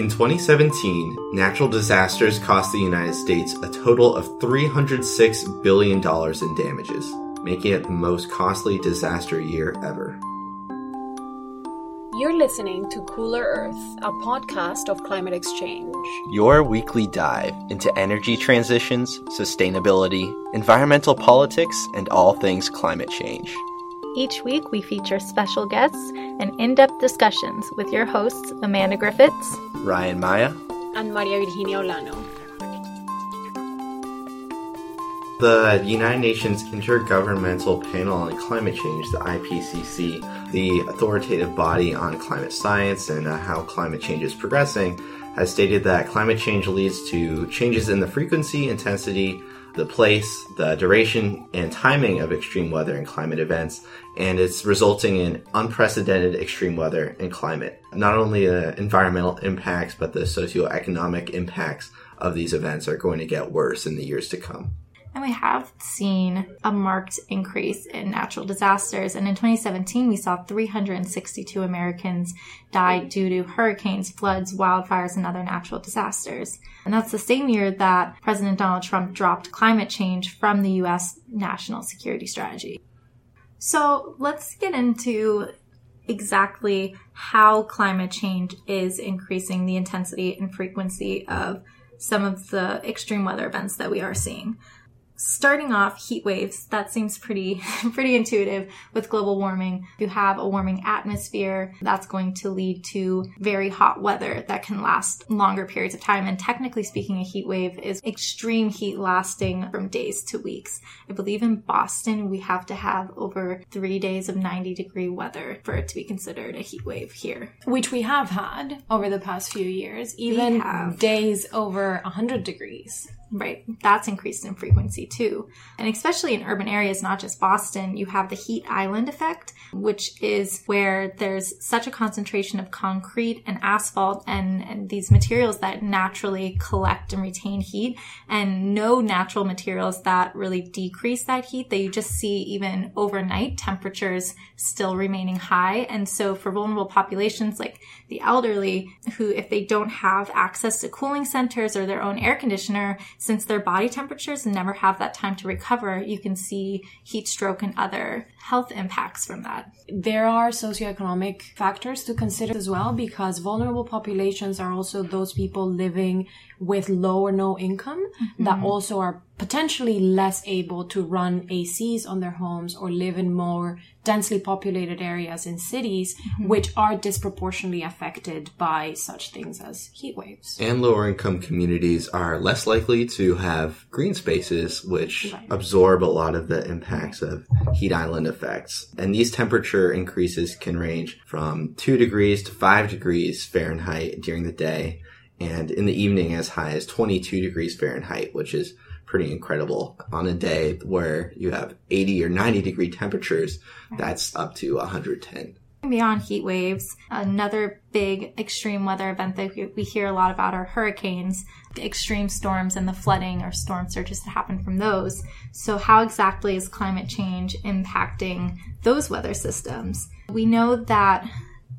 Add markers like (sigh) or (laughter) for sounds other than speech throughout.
In 2017, natural disasters cost the United States a total of $306 billion in damages, making it the most costly disaster year ever. You're listening to Cooler Earth, a podcast of Climate Exchange. Your weekly dive into energy transitions, sustainability, environmental politics, and all things climate change. Each week, we feature special guests and in depth discussions with your hosts, Amanda Griffiths, Ryan Maya, and Maria Virginia Olano. The United Nations Intergovernmental Panel on Climate Change, the IPCC, the authoritative body on climate science and uh, how climate change is progressing, has stated that climate change leads to changes in the frequency, intensity, the place, the duration, and timing of extreme weather and climate events, and it's resulting in unprecedented extreme weather and climate. Not only the environmental impacts, but the socioeconomic impacts of these events are going to get worse in the years to come. And we have seen a marked increase in natural disasters. And in 2017, we saw 362 Americans die due to hurricanes, floods, wildfires, and other natural disasters. And that's the same year that President Donald Trump dropped climate change from the U.S. national security strategy. So let's get into exactly how climate change is increasing the intensity and frequency of some of the extreme weather events that we are seeing starting off heat waves that seems pretty (laughs) pretty intuitive with global warming. You have a warming atmosphere that's going to lead to very hot weather that can last longer periods of time. And technically speaking a heat wave is extreme heat lasting from days to weeks. I believe in boston we have to have over three days of 90 degree weather for it to be considered a heat wave here. Which we have had over the past few years even days over 100 degrees Right. That's increased in frequency too. And especially in urban areas, not just Boston, you have the heat island effect, which is where there's such a concentration of concrete and asphalt and, and these materials that naturally collect and retain heat and no natural materials that really decrease that heat that you just see even overnight temperatures still remaining high. And so for vulnerable populations like the elderly who, if they don't have access to cooling centers or their own air conditioner, since their body temperatures never have that time to recover, you can see heat stroke and other health impacts from that. There are socioeconomic factors to consider as well because vulnerable populations are also those people living with low or no income mm-hmm. that also are potentially less able to run ACs on their homes or live in more densely populated areas in cities, mm-hmm. which are disproportionately affected by such things as heat waves. And lower income communities are less likely to have green spaces, which right. absorb a lot of the impacts of heat island effects. And these temperature increases can range from 2 degrees to 5 degrees Fahrenheit during the day and in the evening as high as 22 degrees Fahrenheit, which is pretty incredible on a day where you have 80 or 90 degree temperatures. That's up to 110. Beyond heat waves, another big extreme weather event that we hear a lot about are hurricanes, the extreme storms and the flooding or storm surges that happen from those. So, how exactly is climate change impacting those weather systems? We know that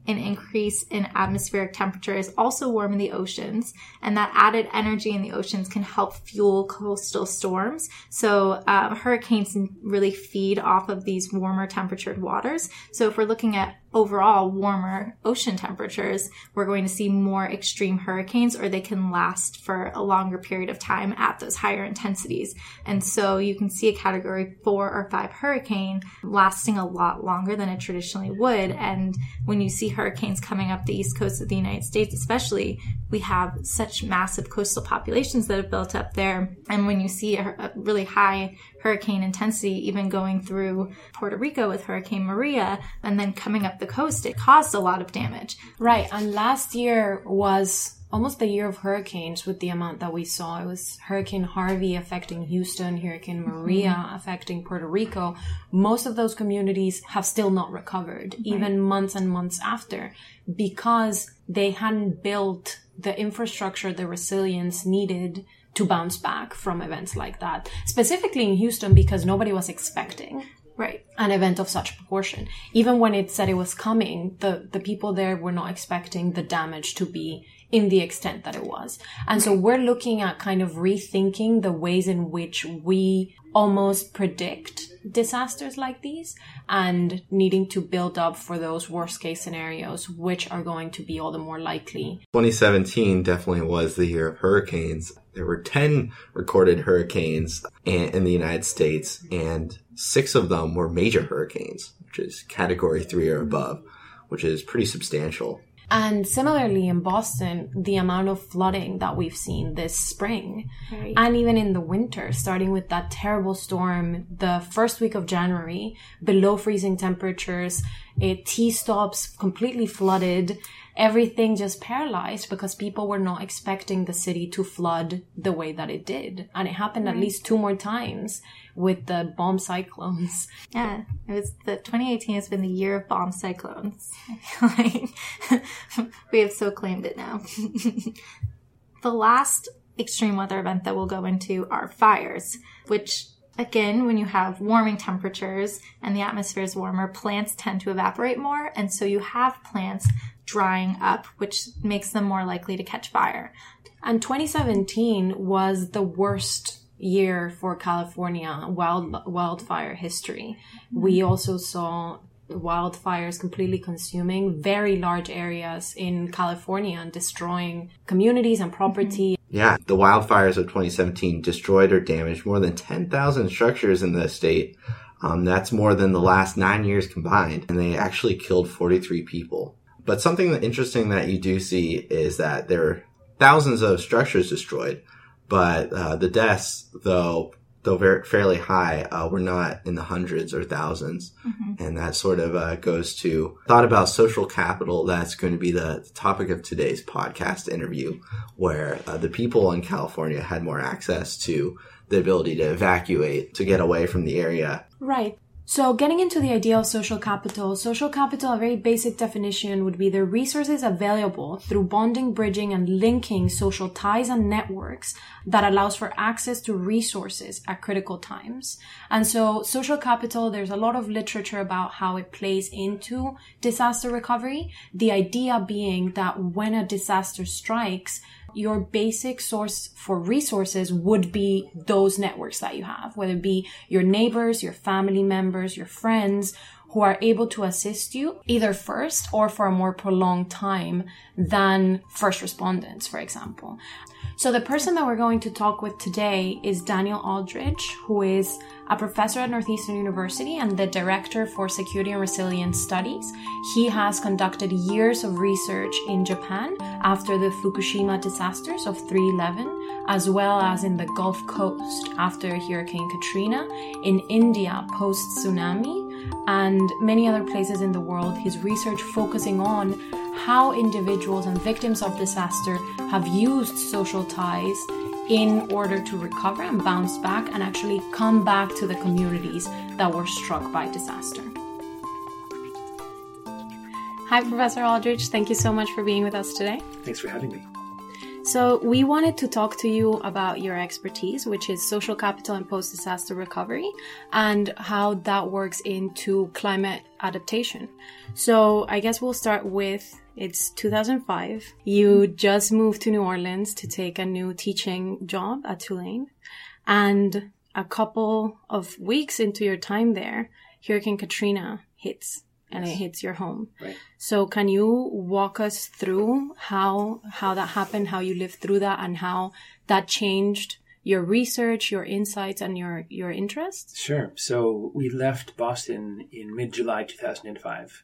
an increase in atmospheric temperature is also warming the oceans, and that added energy in the oceans can help fuel coastal storms. So uh, hurricanes really feed off of these warmer temperatured waters. So if we're looking at overall warmer ocean temperatures, we're going to see more extreme hurricanes or they can last for a longer period of time at those higher intensities. And so you can see a category four or five hurricane lasting a lot longer than it traditionally would. And when you see hurricanes coming up the east coast of the United States, especially, we have such massive coastal populations that have built up there. And when you see a, a really high hurricane intensity, even going through Puerto Rico with Hurricane Maria and then coming up the coast, it caused a lot of damage. Right. And last year was almost the year of hurricanes with the amount that we saw. It was Hurricane Harvey affecting Houston, Hurricane Maria mm-hmm. affecting Puerto Rico. Most of those communities have still not recovered, right. even months and months after, because they hadn't built the infrastructure, the resilience needed to bounce back from events like that. Specifically in Houston because nobody was expecting Right. An event of such proportion. Even when it said it was coming, the, the people there were not expecting the damage to be in the extent that it was. And so we're looking at kind of rethinking the ways in which we almost predict disasters like these and needing to build up for those worst case scenarios, which are going to be all the more likely. 2017 definitely was the year of hurricanes. There were 10 recorded hurricanes in the United States, and six of them were major hurricanes, which is category three or above, which is pretty substantial. And similarly in Boston, the amount of flooding that we've seen this spring right. and even in the winter, starting with that terrible storm the first week of January, below freezing temperatures, it T stops completely flooded everything just paralyzed because people were not expecting the city to flood the way that it did. And it happened right. at least two more times with the bomb cyclones. (laughs) Yeah, it was the 2018 has been the year of bomb cyclones. (laughs) like, (laughs) we have so claimed it now. the last extreme weather event that we'll go into are fires, which again, when you have warming temperatures and the atmosphere is warmer, plants tend to evaporate more. And so you have plants drying up, which makes them more likely to catch fire. And 2017 was the worst year for California wild wildfire history. We also saw wildfires completely consuming very large areas in California and destroying communities and property. Yeah, the wildfires of 2017 destroyed or damaged more than 10,000 structures in the state. Um, that's more than the last nine years combined, and they actually killed 43 people. But something interesting that you do see is that there are thousands of structures destroyed, but uh, the deaths, though though very fairly high, uh, were not in the hundreds or 1000s mm-hmm. and that sort of uh, goes to thought about social capital. That's going to be the topic of today's podcast interview, where uh, the people in California had more access to the ability to evacuate to get away from the area. Right. So, getting into the idea of social capital, social capital, a very basic definition would be the resources available through bonding, bridging, and linking social ties and networks that allows for access to resources at critical times. And so, social capital, there's a lot of literature about how it plays into disaster recovery. The idea being that when a disaster strikes, your basic source for resources would be those networks that you have, whether it be your neighbors, your family members, your friends who are able to assist you either first or for a more prolonged time than first respondents, for example. So the person that we're going to talk with today is Daniel Aldrich, who is a professor at Northeastern University and the director for security and resilience studies. He has conducted years of research in Japan after the Fukushima disasters of 311, as well as in the Gulf Coast after Hurricane Katrina, in India post tsunami, and many other places in the world. His research focusing on how individuals and victims of disaster have used social ties in order to recover and bounce back and actually come back to the communities that were struck by disaster. Hi, Professor Aldrich. Thank you so much for being with us today. Thanks for having me. So, we wanted to talk to you about your expertise, which is social capital and post disaster recovery, and how that works into climate adaptation. So, I guess we'll start with it's 2005. You just moved to New Orleans to take a new teaching job at Tulane. And a couple of weeks into your time there, Hurricane Katrina hits and yes. it hits your home. Right. So can you walk us through how how that happened, how you lived through that and how that changed your research, your insights and your your interests? Sure. So we left Boston in mid-July 2005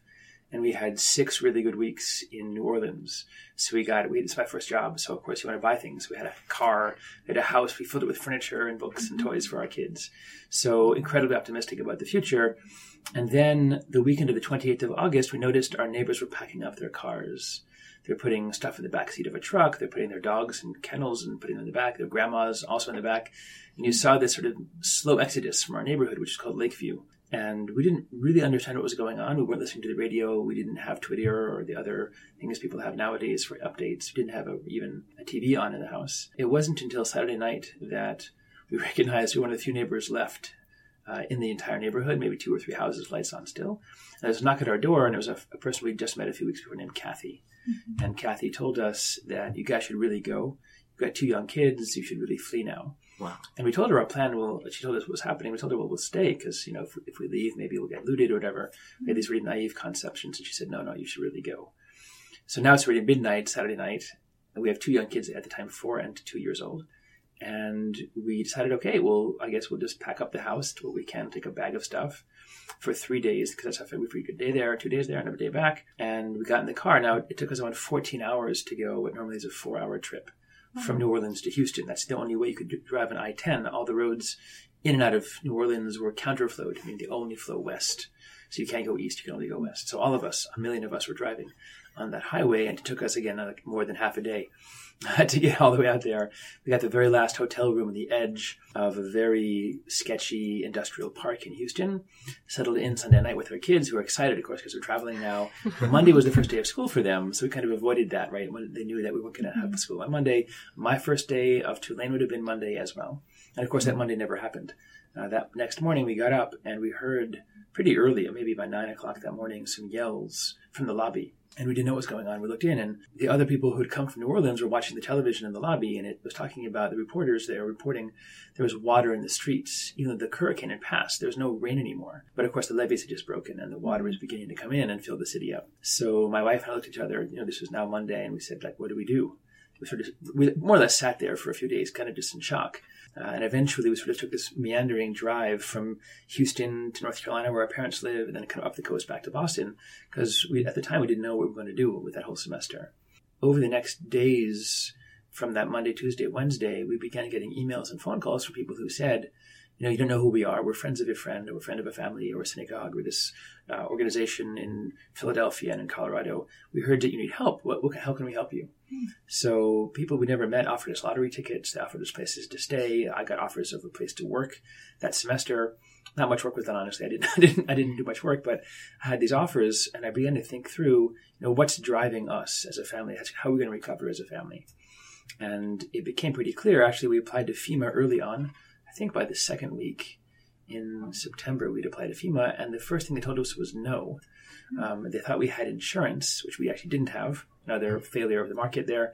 and we had six really good weeks in New Orleans. So we got we it's my first job, so of course you want to buy things. We had a car, we had a house, we filled it with furniture and books and mm-hmm. toys for our kids. So incredibly optimistic about the future. And then the weekend of the 28th of August, we noticed our neighbors were packing up their cars. They're putting stuff in the back seat of a truck. They're putting their dogs in kennels and putting them in the back. Their grandmas also in the back. And you saw this sort of slow exodus from our neighborhood, which is called Lakeview. And we didn't really understand what was going on. We weren't listening to the radio. We didn't have Twitter or the other things people have nowadays for updates. We didn't have a, even a TV on in the house. It wasn't until Saturday night that we (laughs) recognized we were one of the few neighbors left uh, in the entire neighborhood, maybe two or three houses, lights on still. And there was a knock at our door, and it was a, a person we just met a few weeks before named Kathy. Mm-hmm. And Kathy told us that you guys should really go. You've got two young kids, you should really flee now. And we told her our plan. Well, she told us what was happening. We told her, well, we'll stay because, you know, if, if, we leave, maybe we'll get looted or whatever. We had these really naive conceptions. And she said, no, no, you should really go. So now it's already midnight, Saturday night. And we have two young kids at the time, four and two years old. And we decided, okay, well, I guess we'll just pack up the house to what we can, take a bag of stuff for three days because that's how we figured a day there, two days there, another day back. And we got in the car. Now, it took us around 14 hours to go what normally is a four hour trip from New Orleans to Houston. That's the only way you could drive an I 10. All the roads in and out of New Orleans were counterflowed, I mean, they only flow west. So you can't go east, you can only go west. So all of us, a million of us, were driving on that highway, and it took us again like more than half a day (laughs) to get all the way out there. We got the very last hotel room on the edge of a very sketchy industrial park in Houston. Settled in Sunday night with our kids, who were excited, of course, because we're traveling now. (laughs) Monday was the first day of school for them, so we kind of avoided that, right? When they knew that we weren't going to have school on Monday. My first day of Tulane would have been Monday as well, and of course, that Monday never happened. Uh, that next morning, we got up and we heard pretty early, maybe by nine o'clock that morning, some yells from the lobby and we didn't know what was going on. We looked in, and the other people who had come from New Orleans were watching the television in the lobby, and it was talking about the reporters there reporting there was water in the streets. Even though the hurricane had passed, there was no rain anymore. But of course, the levees had just broken, and the water was beginning to come in and fill the city up. So my wife and I looked at each other. You know, this was now Monday, and we said, like, what do we do? We sort of we more or less sat there for a few days, kind of just in shock. Uh, and eventually, we sort of took this meandering drive from Houston to North Carolina, where our parents live, and then kind of up the coast back to Boston, because at the time we didn't know what we were going to do with that whole semester. Over the next days, from that Monday, Tuesday, Wednesday, we began getting emails and phone calls from people who said, you know, you don't know who we are. We're friends of a friend, or we're friend of a family, or a synagogue, or this uh, organization in Philadelphia and in Colorado. We heard that you need help. What, what how can we help you? Hmm. So people we never met offered us lottery tickets. They offered us places to stay. I got offers of a place to work that semester. Not much work was done, honestly. I didn't, (laughs) I didn't, I didn't do much work, but I had these offers, and I began to think through, you know, what's driving us as a family? How are we going to recover as a family? And it became pretty clear. Actually, we applied to FEMA early on think by the second week in September, we'd applied to FEMA, and the first thing they told us was no. Um, they thought we had insurance, which we actually didn't have. Another failure of the market there.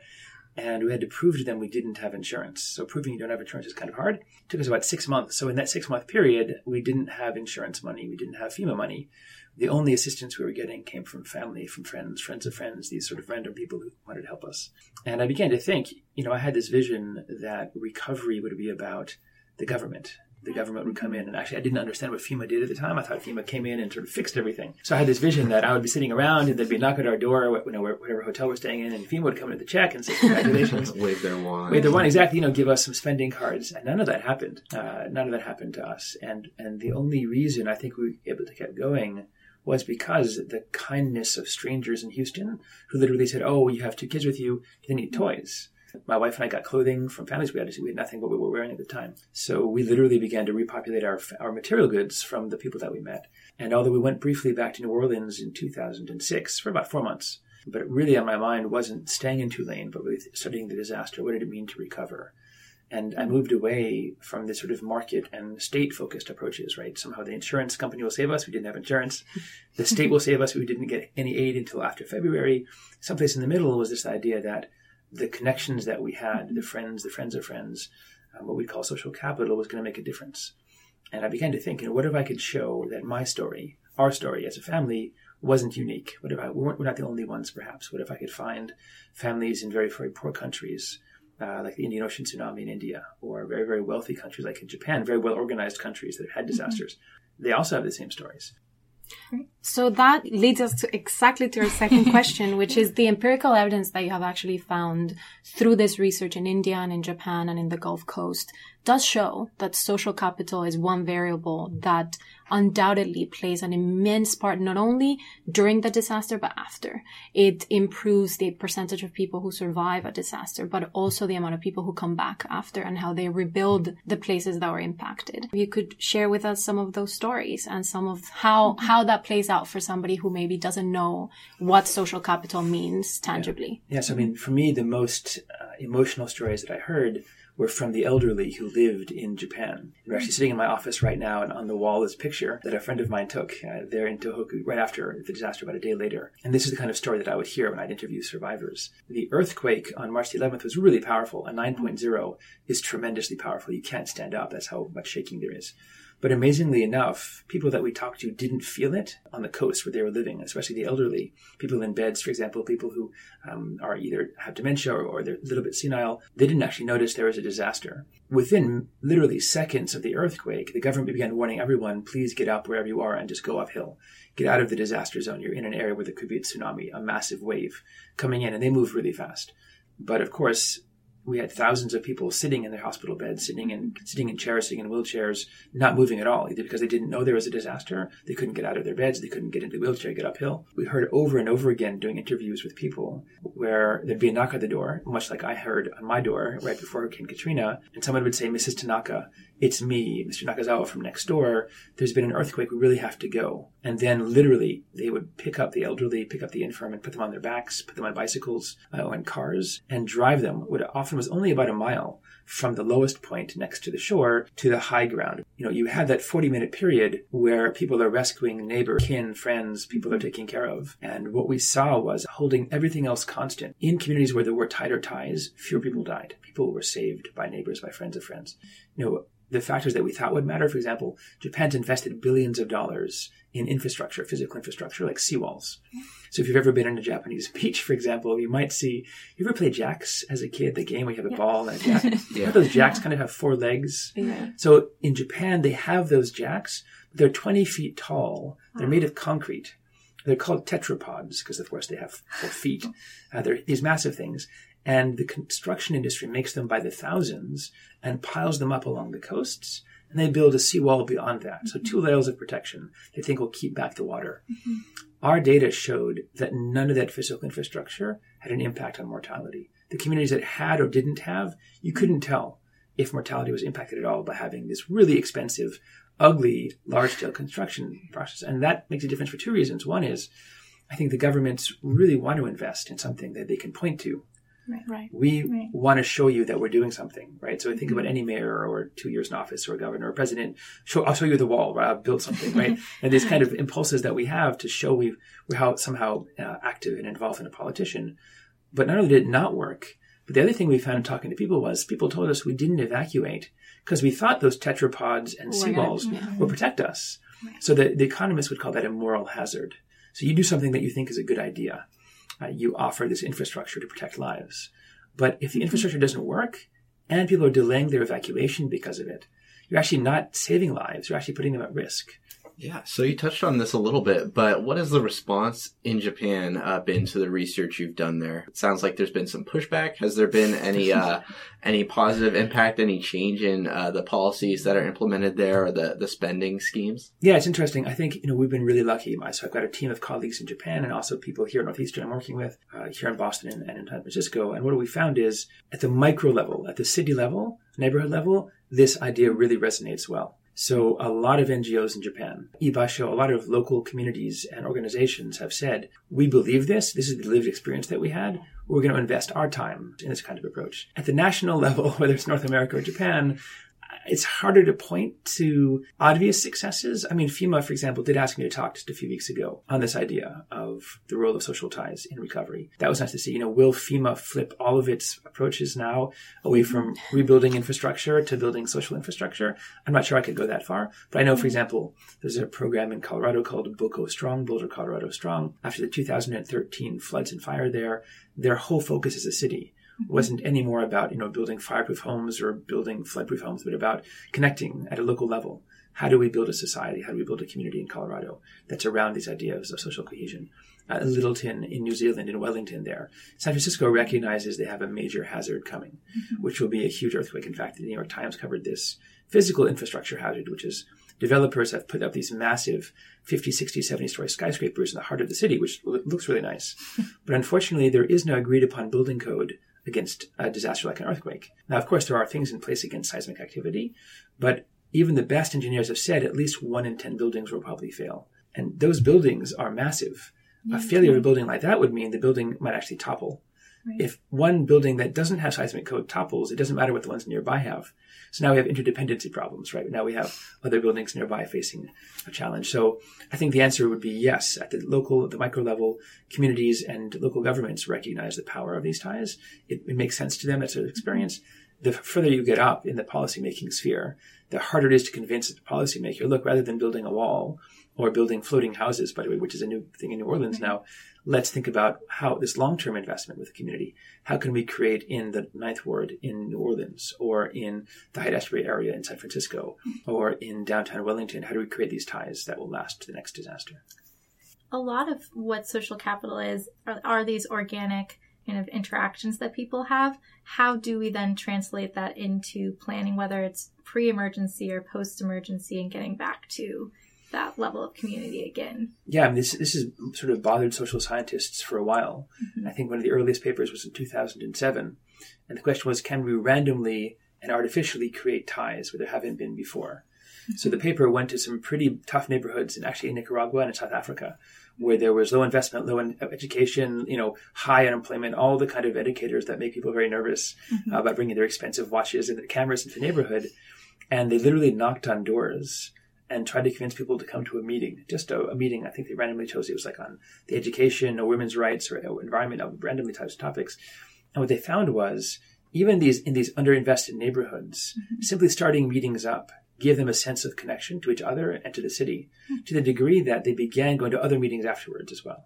And we had to prove to them we didn't have insurance. So proving you don't have insurance is kind of hard. It took us about six months. So in that six month period, we didn't have insurance money. We didn't have FEMA money. The only assistance we were getting came from family, from friends, friends of friends, these sort of random people who wanted to help us. And I began to think, you know, I had this vision that recovery would be about the government. The government would come in, and actually, I didn't understand what FEMA did at the time. I thought FEMA came in and sort of fixed everything. So I had this vision that I would be sitting around, and they'd be knocking at our door, you know, whatever hotel we're staying in, and FEMA would come in with the check and say, "Congratulations!" (laughs) Wave their wand. Wave their wand, exactly. You know, give us some spending cards, and none of that happened. Uh, none of that happened to us, and and the only reason I think we were able to keep going was because the kindness of strangers in Houston who literally said, "Oh, you have two kids with you; they need toys." My wife and I got clothing from families we had. We had nothing but we were wearing at the time. So we literally began to repopulate our, our material goods from the people that we met. And although we went briefly back to New Orleans in 2006 for about four months, but really on my mind wasn't staying in Tulane, but really studying the disaster. What did it mean to recover? And I moved away from this sort of market and state focused approaches, right? Somehow the insurance company will save us. We didn't have insurance. The state will save us. We didn't get any aid until after February. Someplace in the middle was this idea that the connections that we had, the friends, the friends of friends, um, what we call social capital was going to make a difference. And I began to think, you know, what if I could show that my story, our story as a family, wasn't unique? What if I, we're not the only ones, perhaps? What if I could find families in very, very poor countries, uh, like the Indian Ocean tsunami in India, or very, very wealthy countries like in Japan, very well organized countries that have had mm-hmm. disasters? Mm-hmm. They also have the same stories. So that leads us to exactly to our second (laughs) question, which is the empirical evidence that you have actually found through this research in India and in Japan and in the Gulf Coast does show that social capital is one variable that undoubtedly plays an immense part not only during the disaster but after. It improves the percentage of people who survive a disaster, but also the amount of people who come back after and how they rebuild the places that were impacted. You could share with us some of those stories and some of how how that plays out for somebody who maybe doesn't know what social capital means tangibly. Yes, yeah. so, I mean, for me, the most uh, emotional stories that I heard were from the elderly who lived in Japan. We're actually sitting in my office right now, and on the wall is a picture that a friend of mine took uh, there in Tohoku right after the disaster, about a day later. And this is the kind of story that I would hear when I'd interview survivors. The earthquake on March the 11th was really powerful. A 9.0 is tremendously powerful. You can't stand up. That's how much shaking there is. But amazingly enough, people that we talked to didn't feel it on the coast where they were living, especially the elderly. People in beds, for example, people who um, are either have dementia or, or they're a little bit senile, they didn't actually notice there was a disaster. Within literally seconds of the earthquake, the government began warning everyone, please get up wherever you are and just go uphill. Get out of the disaster zone. You're in an area where there could be a tsunami, a massive wave coming in, and they moved really fast. But of course, we had thousands of people sitting in their hospital beds, sitting in sitting in chairs, sitting in wheelchairs, not moving at all, either because they didn't know there was a disaster, they couldn't get out of their beds, they couldn't get into the wheelchair, get uphill. We heard over and over again doing interviews with people where there'd be a knock at the door, much like I heard on my door right before Hurricane Katrina, and someone would say, "Mrs. Tanaka, it's me, Mr. Nakazawa from next door. There's been an earthquake. We really have to go." And then literally, they would pick up the elderly, pick up the infirm, and put them on their backs, put them on bicycles uh, in cars, and drive them. What often was only about a mile from the lowest point next to the shore to the high ground. You know, you had that 40 minute period where people are rescuing neighbor, kin, friends, people they're taking care of. And what we saw was holding everything else constant. In communities where there were tighter ties, fewer people died. People were saved by neighbors, by friends of friends. You know, the factors that we thought would matter, for example, Japan's invested billions of dollars in infrastructure, physical infrastructure like seawalls. So if you've ever been on a Japanese (laughs) beach, for example, you might see, you ever play jacks as a kid, the game where you have a Yeah. ball and a jack? (laughs) Yeah. You know, those jacks kind of have four legs. Yeah. So in Japan, they have those jacks. They're 20 feet tall. They're made of concrete. They're called tetrapods because, of course, they have four feet. Uh, they're these massive things. And the construction industry makes them by the thousands and piles them up along the coasts. And they build a seawall beyond that. So two mm-hmm. layers of protection they think will keep back the water. Mm-hmm. Our data showed that none of that physical infrastructure had an impact on mortality. The communities that had or didn't have, you couldn't tell if mortality was impacted at all by having this really expensive, ugly, large scale construction process. And that makes a difference for two reasons. One is I think the governments really want to invest in something that they can point to. Right. We Right. want to show you that we're doing something, right? So I think about any mayor or two years in office or a governor or president. Show, I'll show you the wall, right? I'll build something, right? (laughs) and these kind of impulses that we have to show we, we're how somehow uh, active and involved in a politician. But not only did it not work, but the other thing we found in talking to people was people told us we didn't evacuate because we thought those tetrapods and my God, seawalls yeah. would protect us. So the, the economists would call that a moral hazard. So you do something that you think is a good idea. Uh, you offer this infrastructure to protect lives. But if the infrastructure doesn't work and people are delaying their evacuation because of it, you're actually not saving lives. You're actually putting them at risk. Yeah, so you touched on this a little bit, but what has the response in Japan uh, been to the research you've done there? It sounds like there's been some pushback. Has there been any uh, (laughs) any positive impact, any change in uh, the policies that are implemented there or the, the spending schemes? Yeah, it's interesting. I think you know we've been really lucky. So I've got a team of colleagues in Japan and also people here at Northeastern I'm working with uh, here in Boston and, and in San Francisco. And what we found is at the micro level, at the city level, neighborhood level, this idea really resonates well. So a lot of NGOs in Japan, Ibasho, a lot of local communities and organizations have said, we believe this. This is the lived experience that we had. We're going to invest our time in this kind of approach. At the national (laughs) level, whether it's North America or Japan, it's harder to point to obvious successes. I mean, FEMA, for example, did ask me to talk just a few weeks ago on this idea of the role of social ties in recovery. That was nice to see. You know, will FEMA flip all of its approaches now away from mm-hmm. rebuilding infrastructure to building social infrastructure? I'm not sure I could go that far, but I know, for mm-hmm. example, there's a program in Colorado called BOCO Strong, Boulder, Colorado Strong. After the 2013 floods and fire there, their whole focus as a city wasn't any more about you know building fireproof homes or building floodproof homes, but about connecting at a local level. How do we build a society? How do we build a community in Colorado that's around these ideas of social cohesion? Uh, Lyttelton in New Zealand, in Wellington, there, San Francisco recognizes they have a major hazard coming, which will be a huge earthquake. In fact, the New York Times covered this physical infrastructure hazard, which is developers have put up these massive 50, 60, 70 story skyscrapers in the heart of the city, which lo- looks really nice. (laughs) but unfortunately, there is no agreed upon building code against a disaster like an earthquake. Now, of course, there are things in place against seismic activity, but even the best engineers have said at least one in 10 buildings will probably fail. And those buildings are massive. A failure of a building like that would mean the building might actually topple. If one building that doesn't have seismic code topples, it doesn't matter what the ones nearby have. So now we have interdependency problems, right? Now we have other buildings nearby facing a challenge. So I think the answer would be yes. At the local, the micro level, communities and local governments recognize the power of these ties. It, it makes sense to them. It's an experience. The further you get up in the policymaking sphere, the harder it is to convince the policymaker, look, rather than building a wall or building floating houses, by the way, which is a new thing in New Orleans mm-hmm. now, let's think about how this long-term investment with the community, how can we create in the Ninth Ward in New Orleans or in the Haight-Ashbury area in San Francisco mm-hmm. or in downtown Wellington? How do we create these ties that will last to the next disaster? A lot of what social capital is are, are these organic kind of interactions that people have. How do we then translate that into planning, whether it's pre-emergency or post-emergency and getting back to that level of community again. Yeah, I mean, this this has sort of bothered social scientists for a while. Mm-hmm. I think one of the earliest papers was in 2007, and the question was, can we randomly and artificially create ties where there haven't been before? Mm-hmm. So the paper went to some pretty tough neighborhoods, and actually in Nicaragua and in South Africa, where there was low investment, low in education, you know, high unemployment, all the kind of indicators that make people very nervous mm-hmm. about bringing their expensive watches and their cameras into the neighborhood. And they literally knocked on doors and tried to convince people to come to a meeting, just a, a, meeting. I think they randomly chose it was like on the education or women's rights or environment, randomly types of topics. And what they found was even these in these underinvested neighborhoods, mm-hmm. simply starting meetings up give them a sense of connection to each other and to the city mm-hmm. to the degree that they began going to other meetings afterwards as well.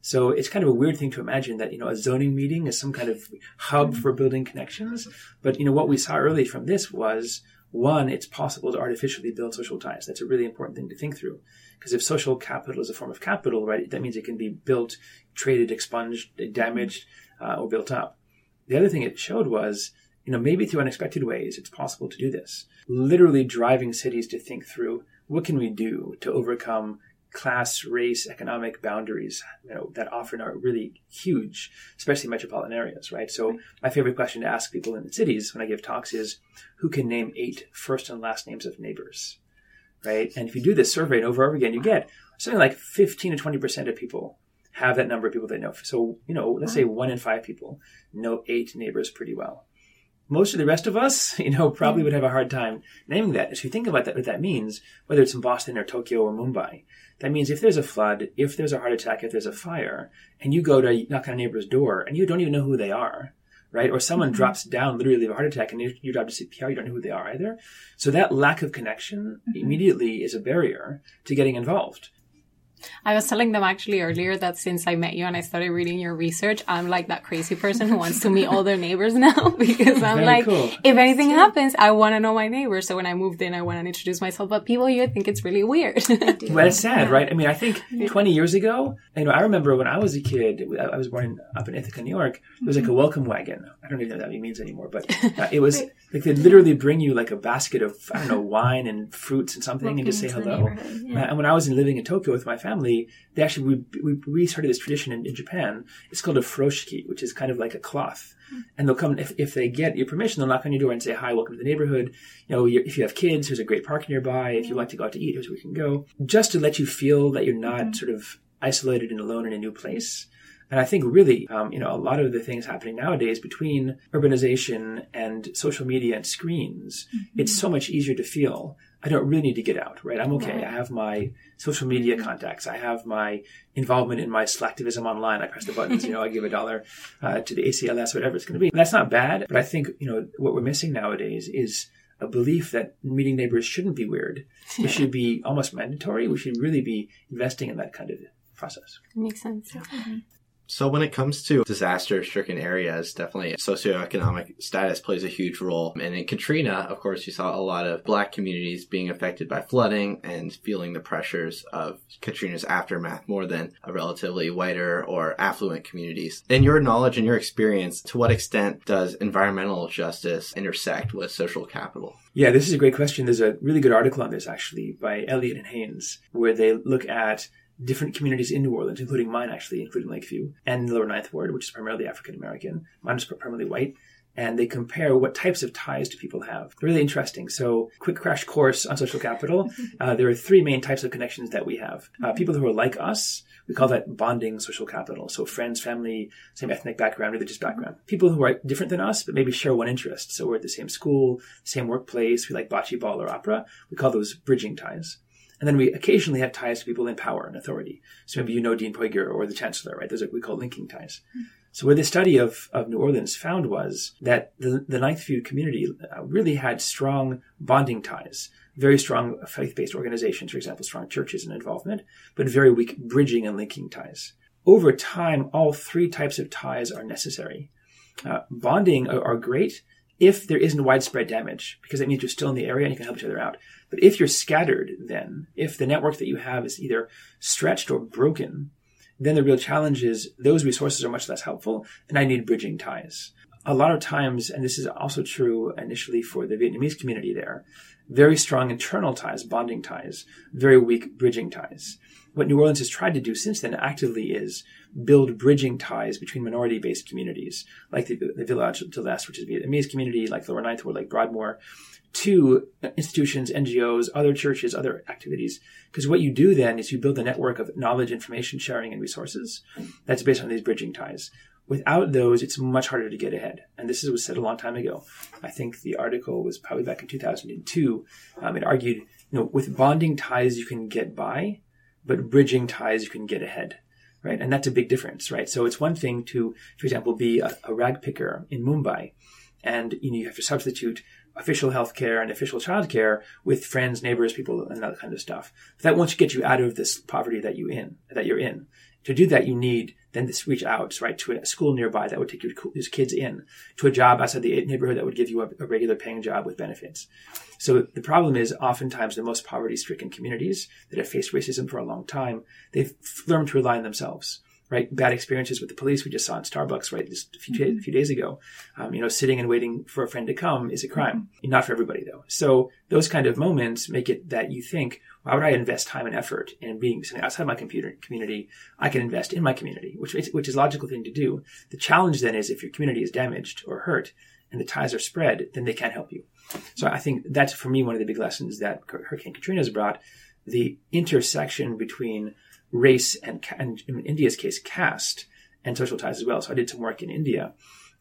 So it's kind of a weird thing to imagine that, you know, a zoning meeting is some kind of hub mm-hmm. for building connections. But, you know, what we saw early from this was one, it's possible to artificially build social ties. That's a really important thing to think through. Because if social capital is a form of capital, right, that means it can be built, traded, expunged, damaged, uh, or built up. The other thing it showed was, you know, maybe through unexpected ways, it's possible to do this. Literally driving cities to think through what can we do to overcome class, race, economic boundaries, you know, that often are really huge, especially metropolitan areas, right? So my favorite question to ask people in the cities when I give talks is, who can name eight first and last names of neighbors, right? And if you do this survey and over and over again, you get something like 15 to 20% of people have that number of people they know. So, you know, let's say one in five people know eight neighbors pretty well. Most of the rest of us, (laughs) you know, probably would have a hard time naming that. If you think about that, what that means, whether it's in Boston or Tokyo or Mumbai, that means if there's a flood, if there's a heart attack, if there's a fire, and you go to knock on a neighbor's door and you don't even know who they are, right? Or someone mm-hmm. drops down literally of a heart attack and you, your job to CPR, you don't know who they are either. So that lack of connection mm-hmm. immediately is a barrier to getting involved. I was telling them actually earlier that since I met you and I started reading your research, I'm like that crazy person who wants to meet all their neighbors now (laughs) because I'm Very like, cool. if anything happens, I want to know my neighbors. So when I moved in, I want to introduce myself, but people here think it's really weird. (laughs) well, it's sad, right? I mean, I think 20 years ago, you know, I remember when I was a kid, I was born up in Ithaca, New York, it was like a welcome wagon. I don't even know what that means anymore, but uh, it was (laughs) like they literally bring you like a basket of, I don't know, wine and fruits and something Welcome and just say hello. Yeah. And when I was living in Tokyo with my family, family, they actually we, we restarted this tradition in, in, Japan. It's called a furoshiki, which is kind of like a cloth. Mm. And they'll come if, if they get your permission, they'll knock on your door and say, "Hi, welcome to the neighborhood. You know, if you have kids, here's a great park nearby. If you like to go out to eat, here's where you can go." Just to let you feel that you're not mm-hmm. sort of isolated and alone in a new place. And I think really, um, you know, a lot of the things happening nowadays between urbanization and social media and screens, mm-hmm. it's so much easier to feel I don't really need to get out, right? I'm okay. Right. I have my social media mm-hmm. contacts. I have my involvement in my slacktivism online. I press the buttons, you know, I give a dollar uh, to the ACLS, whatever it's going to be. And that's not bad, but I think, you know, what we're missing nowadays is a belief that meeting neighbors shouldn't be weird. It should be almost mandatory. We should really be investing in that kind of process. Makes sense. Yeah. Mm-hmm. So when it comes to disaster stricken areas, definitely socioeconomic status plays a huge role. And in Katrina, of course, you saw a lot of black communities being affected by flooding and feeling the pressures of Katrina's aftermath more than a relatively whiter or affluent communities. In your knowledge and your experience, to what extent does environmental justice intersect with social capital? Yeah, this is a great question. There's a really good article on this actually by Elliott and Haynes, where they look at different communities in New Orleans, including mine actually, including Lakeview and the Lower Ninth Ward, which is primarily African American. Mine is primarily white. and they compare what types of ties do people have. Really interesting. So, quick crash course on social capital. (laughs) Uh, there are three main types of connections that we have. Uh, people who are like us, we call that bonding social capital. So, friends, family, same ethnic background, religious background. People who are different than us, but maybe share one interest. So, we're at the same school, same workplace, we like bocce ball or opera. We call those bridging ties. And then we occasionally have ties to people in power and authority. So maybe you know Dean Puiger or the chancellor, right? Those are what we call linking ties. So what the study of, of New Orleans found was that the, the Ninth Feud community uh, really had strong bonding ties, very strong faith-based organizations, for example, strong churches and involvement, but very weak bridging and linking ties. Over time, all three types of ties are necessary. Uh, bonding are, are great if there isn't widespread damage, because that means you're still in the area and you can help each other out. But if you're scattered, then if the network that you have is either stretched or broken, then the real challenge is those resources are much less helpful, and I need bridging ties. A lot of times, and this is also true initially for the Vietnamese community there, very strong internal ties, bonding ties, very weak bridging ties. What New Orleans has tried to do since then actively is build bridging ties between minority based communities, like the, the Village de l'Est, which is a Vietnamese community, like Lower Ninth Ward, like Broadmoor, to institutions, NGOs, other churches, other activities. Because what you do then is you build a network of knowledge, information sharing, and resources that's based on these bridging ties. Without those, it's much harder to get ahead. And this was said a long time ago. I think the article was probably back in 2002. Um, it argued, you know, with bonding ties you can get by, but bridging ties you can get ahead right? And that's a big difference, right? So it's one thing to, for example, be a, a rag picker in Mumbai, and you, know, you have to substitute official health care and official childcare with friends, neighbors, people, and that kind of stuff. That won't get you out of this poverty that you in that you're in. To do that, you need then to reach out, right, to a school nearby that would take your kids in, to a job outside the neighborhood that would give you a, a regular paying job with benefits. So the problem is oftentimes the most poverty stricken communities that have faced racism for a long time, they've learned to rely on themselves right? Bad experiences with the police we just saw in Starbucks, right? Just a few, mm-hmm. a few days ago. Um, you know, sitting and waiting for a friend to come is a crime. Mm-hmm. Not for everybody though. So those kind of moments make it that you think, why would I invest time and effort in being something outside my computer community? I can invest in my community, which is, which is a logical thing to do. The challenge then is if your community is damaged or hurt and the ties are spread, then they can't help you. So I think that's for me one of the big lessons that Hurricane Katrina has brought the intersection between race and, and in India's case, caste and social ties as well. So I did some work in India.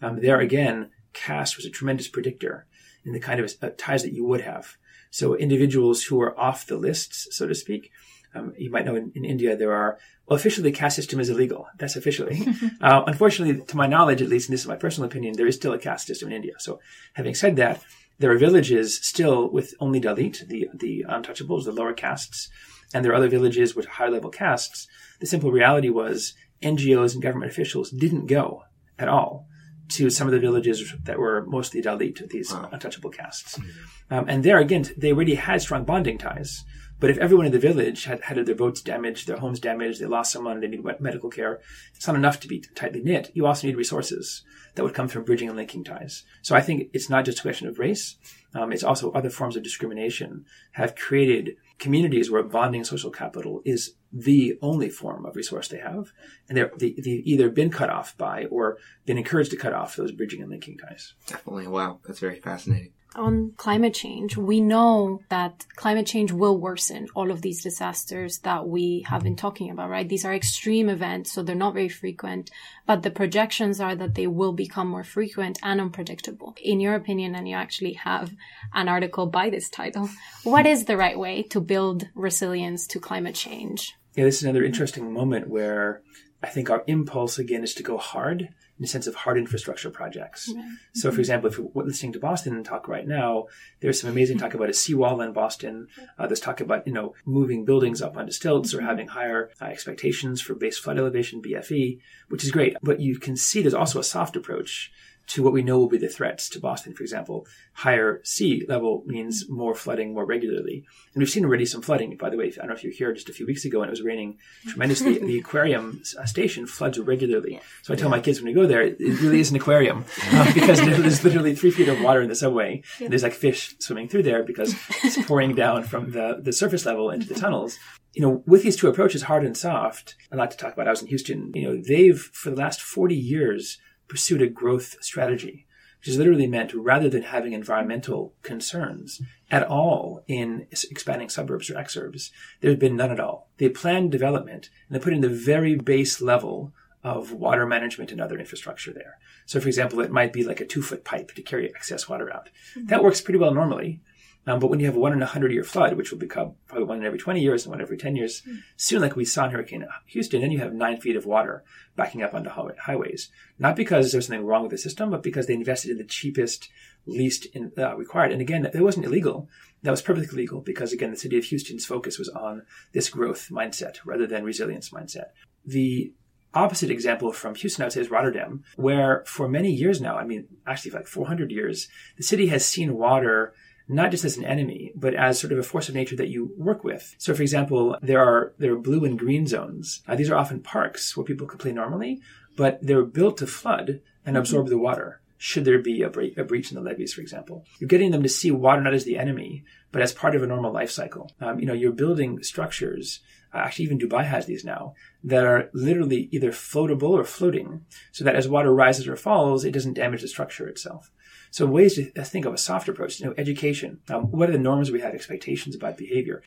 Um, there again, caste was a tremendous predictor in the kind of uh, ties that you would have. So individuals who are off the lists, so to speak, um, you might know in, in, India there are well officially the caste system is illegal. That's officially. (laughs) uh, unfortunately, to my knowledge, at least, and this is my personal opinion, there is still a caste system in India. So having said that, there are villages still with only Dalit, the the untouchables, the lower castes, and there are other villages with high level castes, the simple reality was NGOs and government officials didn't go at all to some of the villages that were mostly Dalit, these wow. untouchable castes. Mm-hmm. Um, and there again, they already had strong bonding ties. But if everyone in the village had had their boats damaged, their homes damaged, they lost someone, they need medical care, it's not enough to be tightly knit. You also need resources that would come from bridging and linking ties. So I think it's not just a question of race. Um, it's also other forms of discrimination have created communities where bonding social capital is the only form of resource they have, and they're they, have either been cut off by or been encouraged to cut off those bridging and linking ties. Definitely, wow, that's very fascinating on climate change, we know that climate change will worsen all of these disasters that we have been talking about, right? These are extreme events, so they're not very frequent, but the projections are that they will become more frequent and unpredictable. In your opinion, and you actually have an article by this title, what is the right way to build resilience to climate change? Yeah, this is another interesting moment where I think our impulse again is to go hard in the sense of hard infrastructure projects. Mm-hmm. So, for example, if you're listening to Boston talk right now, there's some amazing talk about a seawall in Boston. Uh, there's talk about, you know, moving buildings up onto stilts or mm-hmm. having higher uh, expectations for base flood elevation, BFE, which is great. But you can see there's also a soft approach to what we know will be the threats to Boston, for example. Higher sea level means more flooding more regularly. And we've seen already some flooding, by the way. I don't know if you were here just a few weeks ago and it was raining tremendously. the aquarium uh, station floods regularly. So I tell my kids when we go there, it really is an aquarium (laughs) uh, because there's literally three feet of water in the subway. And there's like fish swimming through there because it's pouring down from the, the surface level into the tunnels you know, with these two approaches, hard and soft, I like to talk about. I was in Houston. You know, they've for the last forty years pursued a growth strategy. which is literally meant rather than having environmental concerns at all in expanding suburbs or exurbs, there's been none at all. They planned development and they put in the very base level of water management and other infrastructure there. So, for example, it might be like a two foot pipe to carry excess water out. Mm-hmm. That works pretty well normally. Um, but when you have a one in a hundred year flood, which will become probably one in every 20 years and one every 10 years, mm-hmm. soon like we saw in Hurricane Houston, then you have nine feet of water backing up onto highways. Not because there's something wrong with the system, but because they invested in the cheapest, least in, uh, required. And again, that wasn't illegal. That was perfectly legal because again, the city of Houston's focus was on this growth mindset rather than resilience mindset. The opposite example from Houston, I would say, is Rotterdam, where for many years now, I mean, actually like 400 years, the city has seen water not just as an enemy, but as sort of a force of nature that you work with. So, for example, there are there are blue and green zones. Uh, these are often parks where people can play normally, but they're built to flood and absorb the water. Should there be a, bre- a breach in the levees, for example, you're getting them to see water not as the enemy, but as part of a normal life cycle. Um, you know, you're building structures actually even Dubai has these now, that are literally either floatable or floating, so that as water rises or falls, it doesn't damage the structure itself. So ways to think of a soft approach, you know, education. Um, what are the norms we have, expectations about behavior?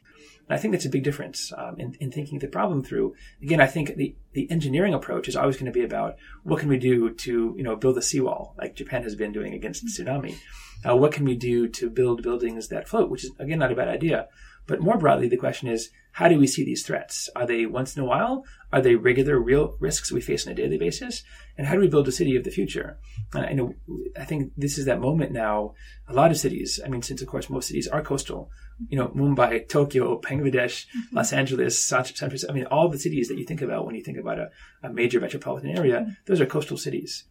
And I think that's a big difference um, in, in thinking the problem through. Again, I think the, the engineering approach is always going to be about what can we do to, you know, build a seawall like Japan has been doing against tsunami. Uh, what can we do to build buildings that float, which is again not a bad idea. But more broadly, the question is, how do we see these threats? Are they once in a while? Are they regular, real risks we face on a daily basis? And how do we build a city of the future? And I know, I think this is that moment now. A lot of cities, I mean, since of course most cities are coastal, you know, Mumbai, (laughs) Tokyo, Bangladesh, mm-hmm. Los Angeles, San Francisco, I mean, all the cities that you think about when you think about a, a major metropolitan area, mm-hmm. those are coastal cities.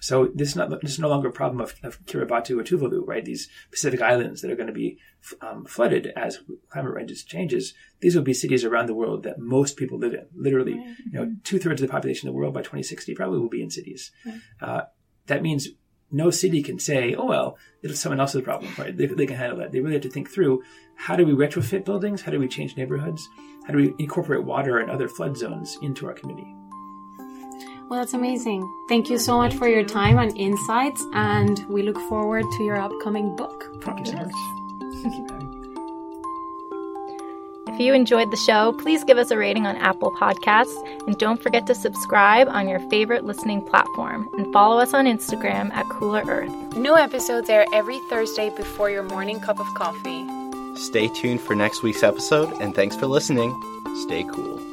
So this is not this is no longer a problem of, of Kiribati or Tuvalu, right? These Pacific islands that are going to be um, flooded as climate ranges changes. These will be cities around the world that most people live in. Literally, you know, two thirds of the population of the world by 2060 probably will be in cities. Uh, that means no city can say, "Oh well, it's someone else's problem." Right? They, they can handle that. They really have to think through how do we retrofit buildings? How do we change neighborhoods? How do we incorporate water and other flood zones into our community? Well, that's amazing. Thank you so much for your time and insights, and we look forward to your upcoming book. Thank you so much. If you enjoyed the show, please give us a rating on Apple Podcasts and don't forget to subscribe on your favorite listening platform and follow us on Instagram at Cooler Earth. New episodes air every Thursday before your morning cup of coffee. Stay tuned for next week's episode and thanks for listening. Stay cool.